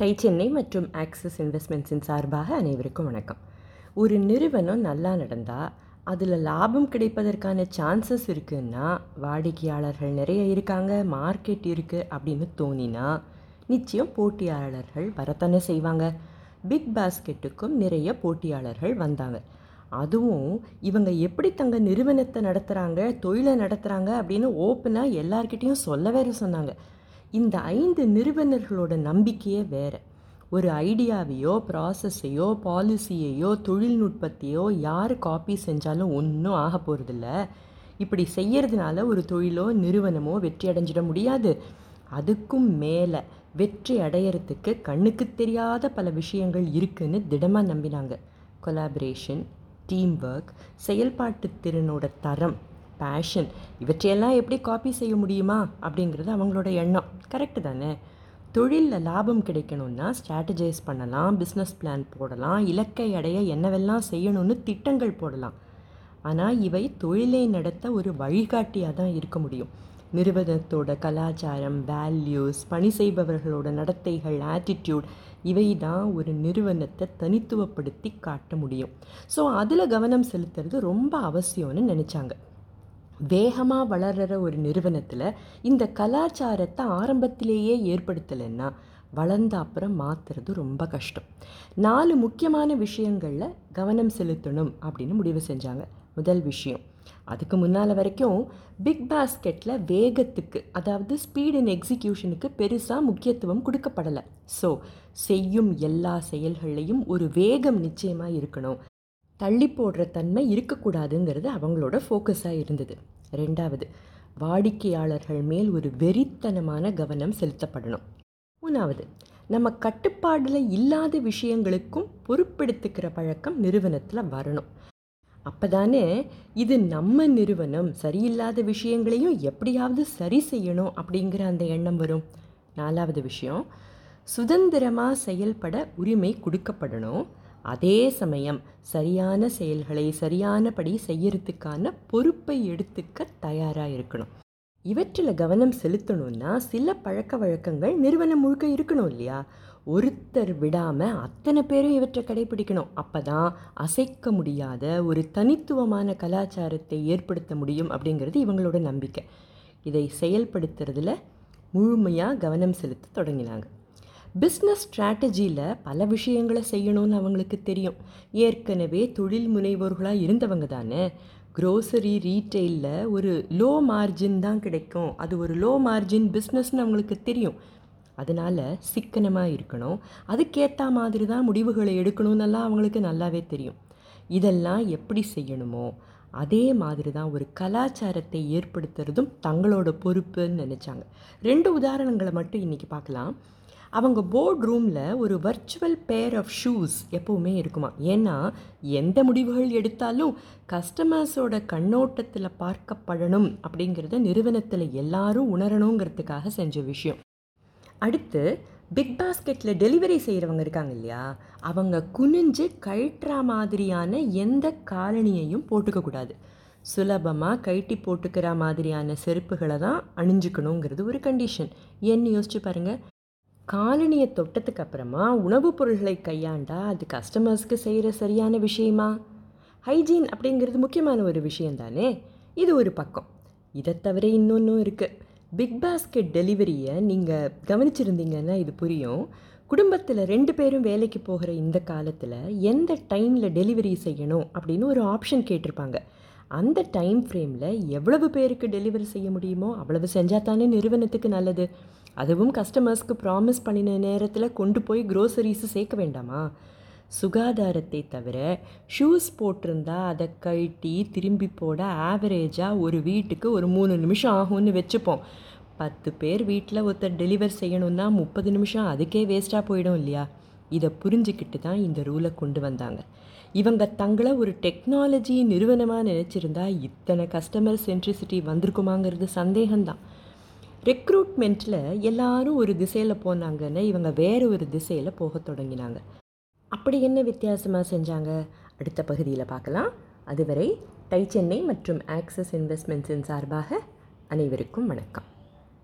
Tie Chennai மற்றும் axis இன்வெஸ்ட்மெண்ட்ஸின் சார்பாக அனைவருக்கும் வணக்கம். ஒரு நிறுவனம் நல்லா நடந்தால் அதில் லாபம் கிடைப்பதற்கான சான்சஸ் இருக்குன்னா வாடிக்கையாளர்கள் நிறைய இருக்காங்க மார்க்கெட் இருக்குது அப்படின்னு தோணினா நிச்சயம் போட்டியாளர்கள் வரத்தானே செய்வாங்க. பிக் பாஸ்கெட்டுக்கும் நிறைய போட்டியாளர்கள் வந்தாங்க. அதுவும் இவங்க எப்படி தங்க நிறுவனத்தை நடத்துகிறாங்க தொழிலை நடத்துகிறாங்க அப்படின்னு ஓப்பனாக எல்லார்கிட்டேயும் சொல்ல வேறு சொன்னாங்க. இந்த ஐந்து நிறுவனர்களோட நம்பிக்கையே வேறு. ஒரு ஐடியாவையோ ப்ராசஸையோ பாலிசியையோ தொழில்நுட்பத்தையோ யார் காப்பி செஞ்சாலும் ஒன்றும் ஆக போகிறதில்ல இப்படி செய்யறதுனால ஒரு தொழிலோ நிறுவனமோ வெற்றி அடைஞ்சிட முடியாது. அதுக்கும் மேலே வெற்றி அடையறதுக்கு கண்ணுக்கு தெரியாத பல விஷயங்கள் இருக்குன்னு திடமாக நம்பினாங்க. கொலாபரேஷன் டீம் ஒர்க் செயல்பாட்டு திறனோட தரம் பேஷன் இவற்றையெல்லாம் எப்படி காப்பி செய்ய முடியுமா? அப்படிங்கிறது அவங்களோட எண்ணம். கரெக்டு தானே? தொழிலில் லாபம் கிடைக்கணும்னா ஸ்ட்ராட்டஜைஸ் பண்ணலாம் பிஸ்னஸ் பிளான் போடலாம் இலக்கை அடைய என்னவெல்லாம் செய்யணும்னு திட்டங்கள் போடலாம். ஆனால் இவை தொழிலை நடத்த ஒரு வழிகாட்டியாக தான் இருக்க முடியும். நிறுவனத்தோட கலாச்சாரம் வேல்யூஸ் பணி செய்பவர்களோட நடத்தைகள் ஆட்டிடியூட் இவை தான் ஒரு நிறுவனத்தை தனித்துவப்படுத்தி காட்ட முடியும். ஸோ அதில் கவனம் செலுத்துறது ரொம்ப அவசியம்னு நினச்சாங்க. வேகமாக வளர்கிற ஒரு நிறுவனத்தில் இந்த கலாச்சாரத்தை ஆரம்பத்திலேயே ஏற்படுத்தலைன்னா வளர்ந்த அப்புறம் மாற்றுறது ரொம்ப கஷ்டம். நாலு முக்கியமான விஷயங்களில் கவனம் செலுத்தணும் அப்படின்னு முடிவு செஞ்சாங்க. முதல் விஷயம். அதுக்கு முன்னால் வரைக்கும் பிக் பாஸ்கெட்டில் வேகத்துக்கு அதாவது ஸ்பீட் அண்ட் எக்ஸிக்யூஷனுக்கு பெருசாக முக்கியத்துவம் கொடுக்கப்படலை. ஸோ செய்யும் எல்லா செயல்கள்லையும் ஒரு வேகம் நிச்சயமாக இருக்கணும். தள்ளி போடுற தன்மை இருக்கக்கூடாதுங்கிறது அவங்களோட ஃபோக்கஸாக இருந்தது. ரெண்டாவது வாடிக்கையாளர்கள் மேல் ஒரு வெறித்தனமான கவனம் செலுத்தப்படணும். மூணாவது நம்ம கட்டுப்பாடில் இல்லாத விஷயங்களுக்கும் பொறுப்பெடுத்துக்கிற பழக்கம் நிறுவனத்தில் வரணும். அப்போ தானே இது நம்ம நிறுவனம் சரியில்லாத விஷயங்களையும் எப்படியாவது சரி செய்யணும் அப்படிங்கிற அந்த எண்ணம் வரும். நாலாவது விஷயம் சுதந்திரமாக செயல்பட உரிமை கொடுக்கப்படணும். அதே சமயம் சரியான செயல்களை சரியானபடி செய்யறதுக்கான பொறுப்பை எடுத்துக்க தயாராக இருக்கணும். இவற்றில் கவனம் செலுத்தணும்னா சில பழக்க வழக்கங்கள் நிறுவனம் முழுக்க இருக்கணும் இல்லையா? ஒருத்தர் விடாமல் அத்தனை பேரும் இவற்றை கடைபிடிக்கணும். அப்போ தான் அசைக்க முடியாத ஒரு தனித்துவமான கலாச்சாரத்தை ஏற்படுத்த முடியும் அப்படிங்கிறது இவங்களோட நம்பிக்கை. இதை செயல்படுத்துறதுல முழுமையாக கவனம் செலுத்த தொடங்கினாங்க. பிஸ்னஸ் ஸ்ட்ராட்டஜியில் பல விஷயங்களை செய்யணும்னு அவங்களுக்கு தெரியும். ஏற்கனவே தொழில் முனைவோர்களாக இருந்தவங்க தானே. க்ரோசரி ரீட்டெயிலில் ஒரு லோ மார்ஜின் தான் கிடைக்கும். அது ஒரு லோ மார்ஜின் பிஸ்னஸ்னு அவங்களுக்கு தெரியும். அதனால் சிக்கனமாக இருக்கணும். அதுக்கேற்ற மாதிரி தான் முடிவுகளை எடுக்கணும்னெல்லாம் அவங்களுக்கு நல்லாவே தெரியும். இதெல்லாம் எப்படி செய்யணுமோ அதே மாதிரி தான் ஒரு கலாச்சாரத்தை ஏற்படுத்துறதும் தங்களோட பொறுப்புன்னு நினச்சாங்க. ரெண்டு உதாரணங்களை மட்டும் இன்றைக்கி பார்க்கலாம். அவங்க போர்ட் ரூமில் ஒரு வர்ச்சுவல் பேர் ஆஃப் ஷூஸ் எப்போவுமே இருக்குமா? ஏன்னா எந்த முடிவுகள் எடுத்தாலும் கஸ்டமர்ஸோட கண்ணோட்டத்தில் பார்க்கப்படணும் அப்படிங்கிறத நிறுவனத்தில் எல்லாரும் உணரணுங்கிறதுக்காக செஞ்ச விஷயம். அடுத்து பிக் பாஸ்கெட்டில் டெலிவரி செய்கிறவங்க இருக்காங்க இல்லையா? அவங்க குனிஞ்சு கழட்டுற மாதிரியான எந்த காலணியையும் போட்டுக்கக்கூடாது சுலபமாக கழட்டி போட்டுக்கிற மாதிரியான செருப்புகளை தான் அணிஞ்சுக்கணுங்கிறது ஒரு கண்டிஷன் என்ன யோசிச்சு பாருங்கள் காலனியை தொட்டதுக்கு அப்புறமா உணவுப் பொருள்களை கையாண்டா அது கஸ்டமர்ஸ்க்கு செய்கிற சரியான விஷயமா? ஹைஜீன் அப்படிங்கிறது முக்கியமான ஒரு விஷயம் தானே இது ஒரு பக்கம். இதை தவிர இன்னொன்றும் இருக்குது பிக் பாஸ்கெட் டெலிவரியை நீங்கள் கவனிச்சிருந்தீங்கன்னா இது புரியும். குடும்பத்தில் ரெண்டு பேரும் வேலைக்கு போகிற இந்த காலத்தில் எந்த டைமில் டெலிவரி செய்யணும் அப்படின்னு ஒரு ஆப்ஷன் கேட்டிருப்பாங்க. அந்த டைம் ஃப்ரேமில் எவ்வளவு பேருக்கு டெலிவரி செய்ய முடியுமோ அவ்வளவு செஞ்சால் தானே நிறுவனத்துக்கு நல்லது. அதுவும் கஸ்டமர்ஸ்க்கு ப்ராமிஸ் பண்ணின நேரத்தில் கொண்டு போய் க்ரோசரிஸு சேர்க்க வேண்டாமா? சுகாதாரத்தை தவிர ஷூஸ் போட்டிருந்தா அதை கழட்டி திரும்பி போட ஆவரேஜாக ஒரு வீட்டுக்கு ஒரு மூணு நிமிஷம் ஆகும்னு வச்சுப்போம். பத்து பேர் வீட்டில் ஒருத்தர் டெலிவர் செய்யணுன்னா முப்பது நிமிஷம் அதுக்கே வேஸ்ட்டாக போயிடும் இல்லையா? இதை புரிஞ்சுக்கிட்டு தான் இந்த ரூலை கொண்டு வந்தாங்க. இவங்க தங்களை ஒரு டெக்னாலஜி நிறுவனமாக நினச்சிருந்தா இத்தனை கஸ்டமர் சென்ட்ரிசிட்டி வந்திருக்குமாங்கிறது சந்தேகம்தான். ரெக்ரூட்மெண்ட்டில் எல்லாரும் ஒரு திசையில் போனாங்கன்னு இவங்க வேறு ஒரு திசையில் போக தொடங்கினாங்க. அப்படி என்ன வித்தியாசமாக செஞ்சாங்க? அடுத்த பகுதியில் பார்க்கலாம். அதுவரை டை சென்னை மற்றும் ஆக்சஸ் இன்வெஸ்ட்மெண்ட்ஸின் சார்பாக அனைவருக்கும் வணக்கம்.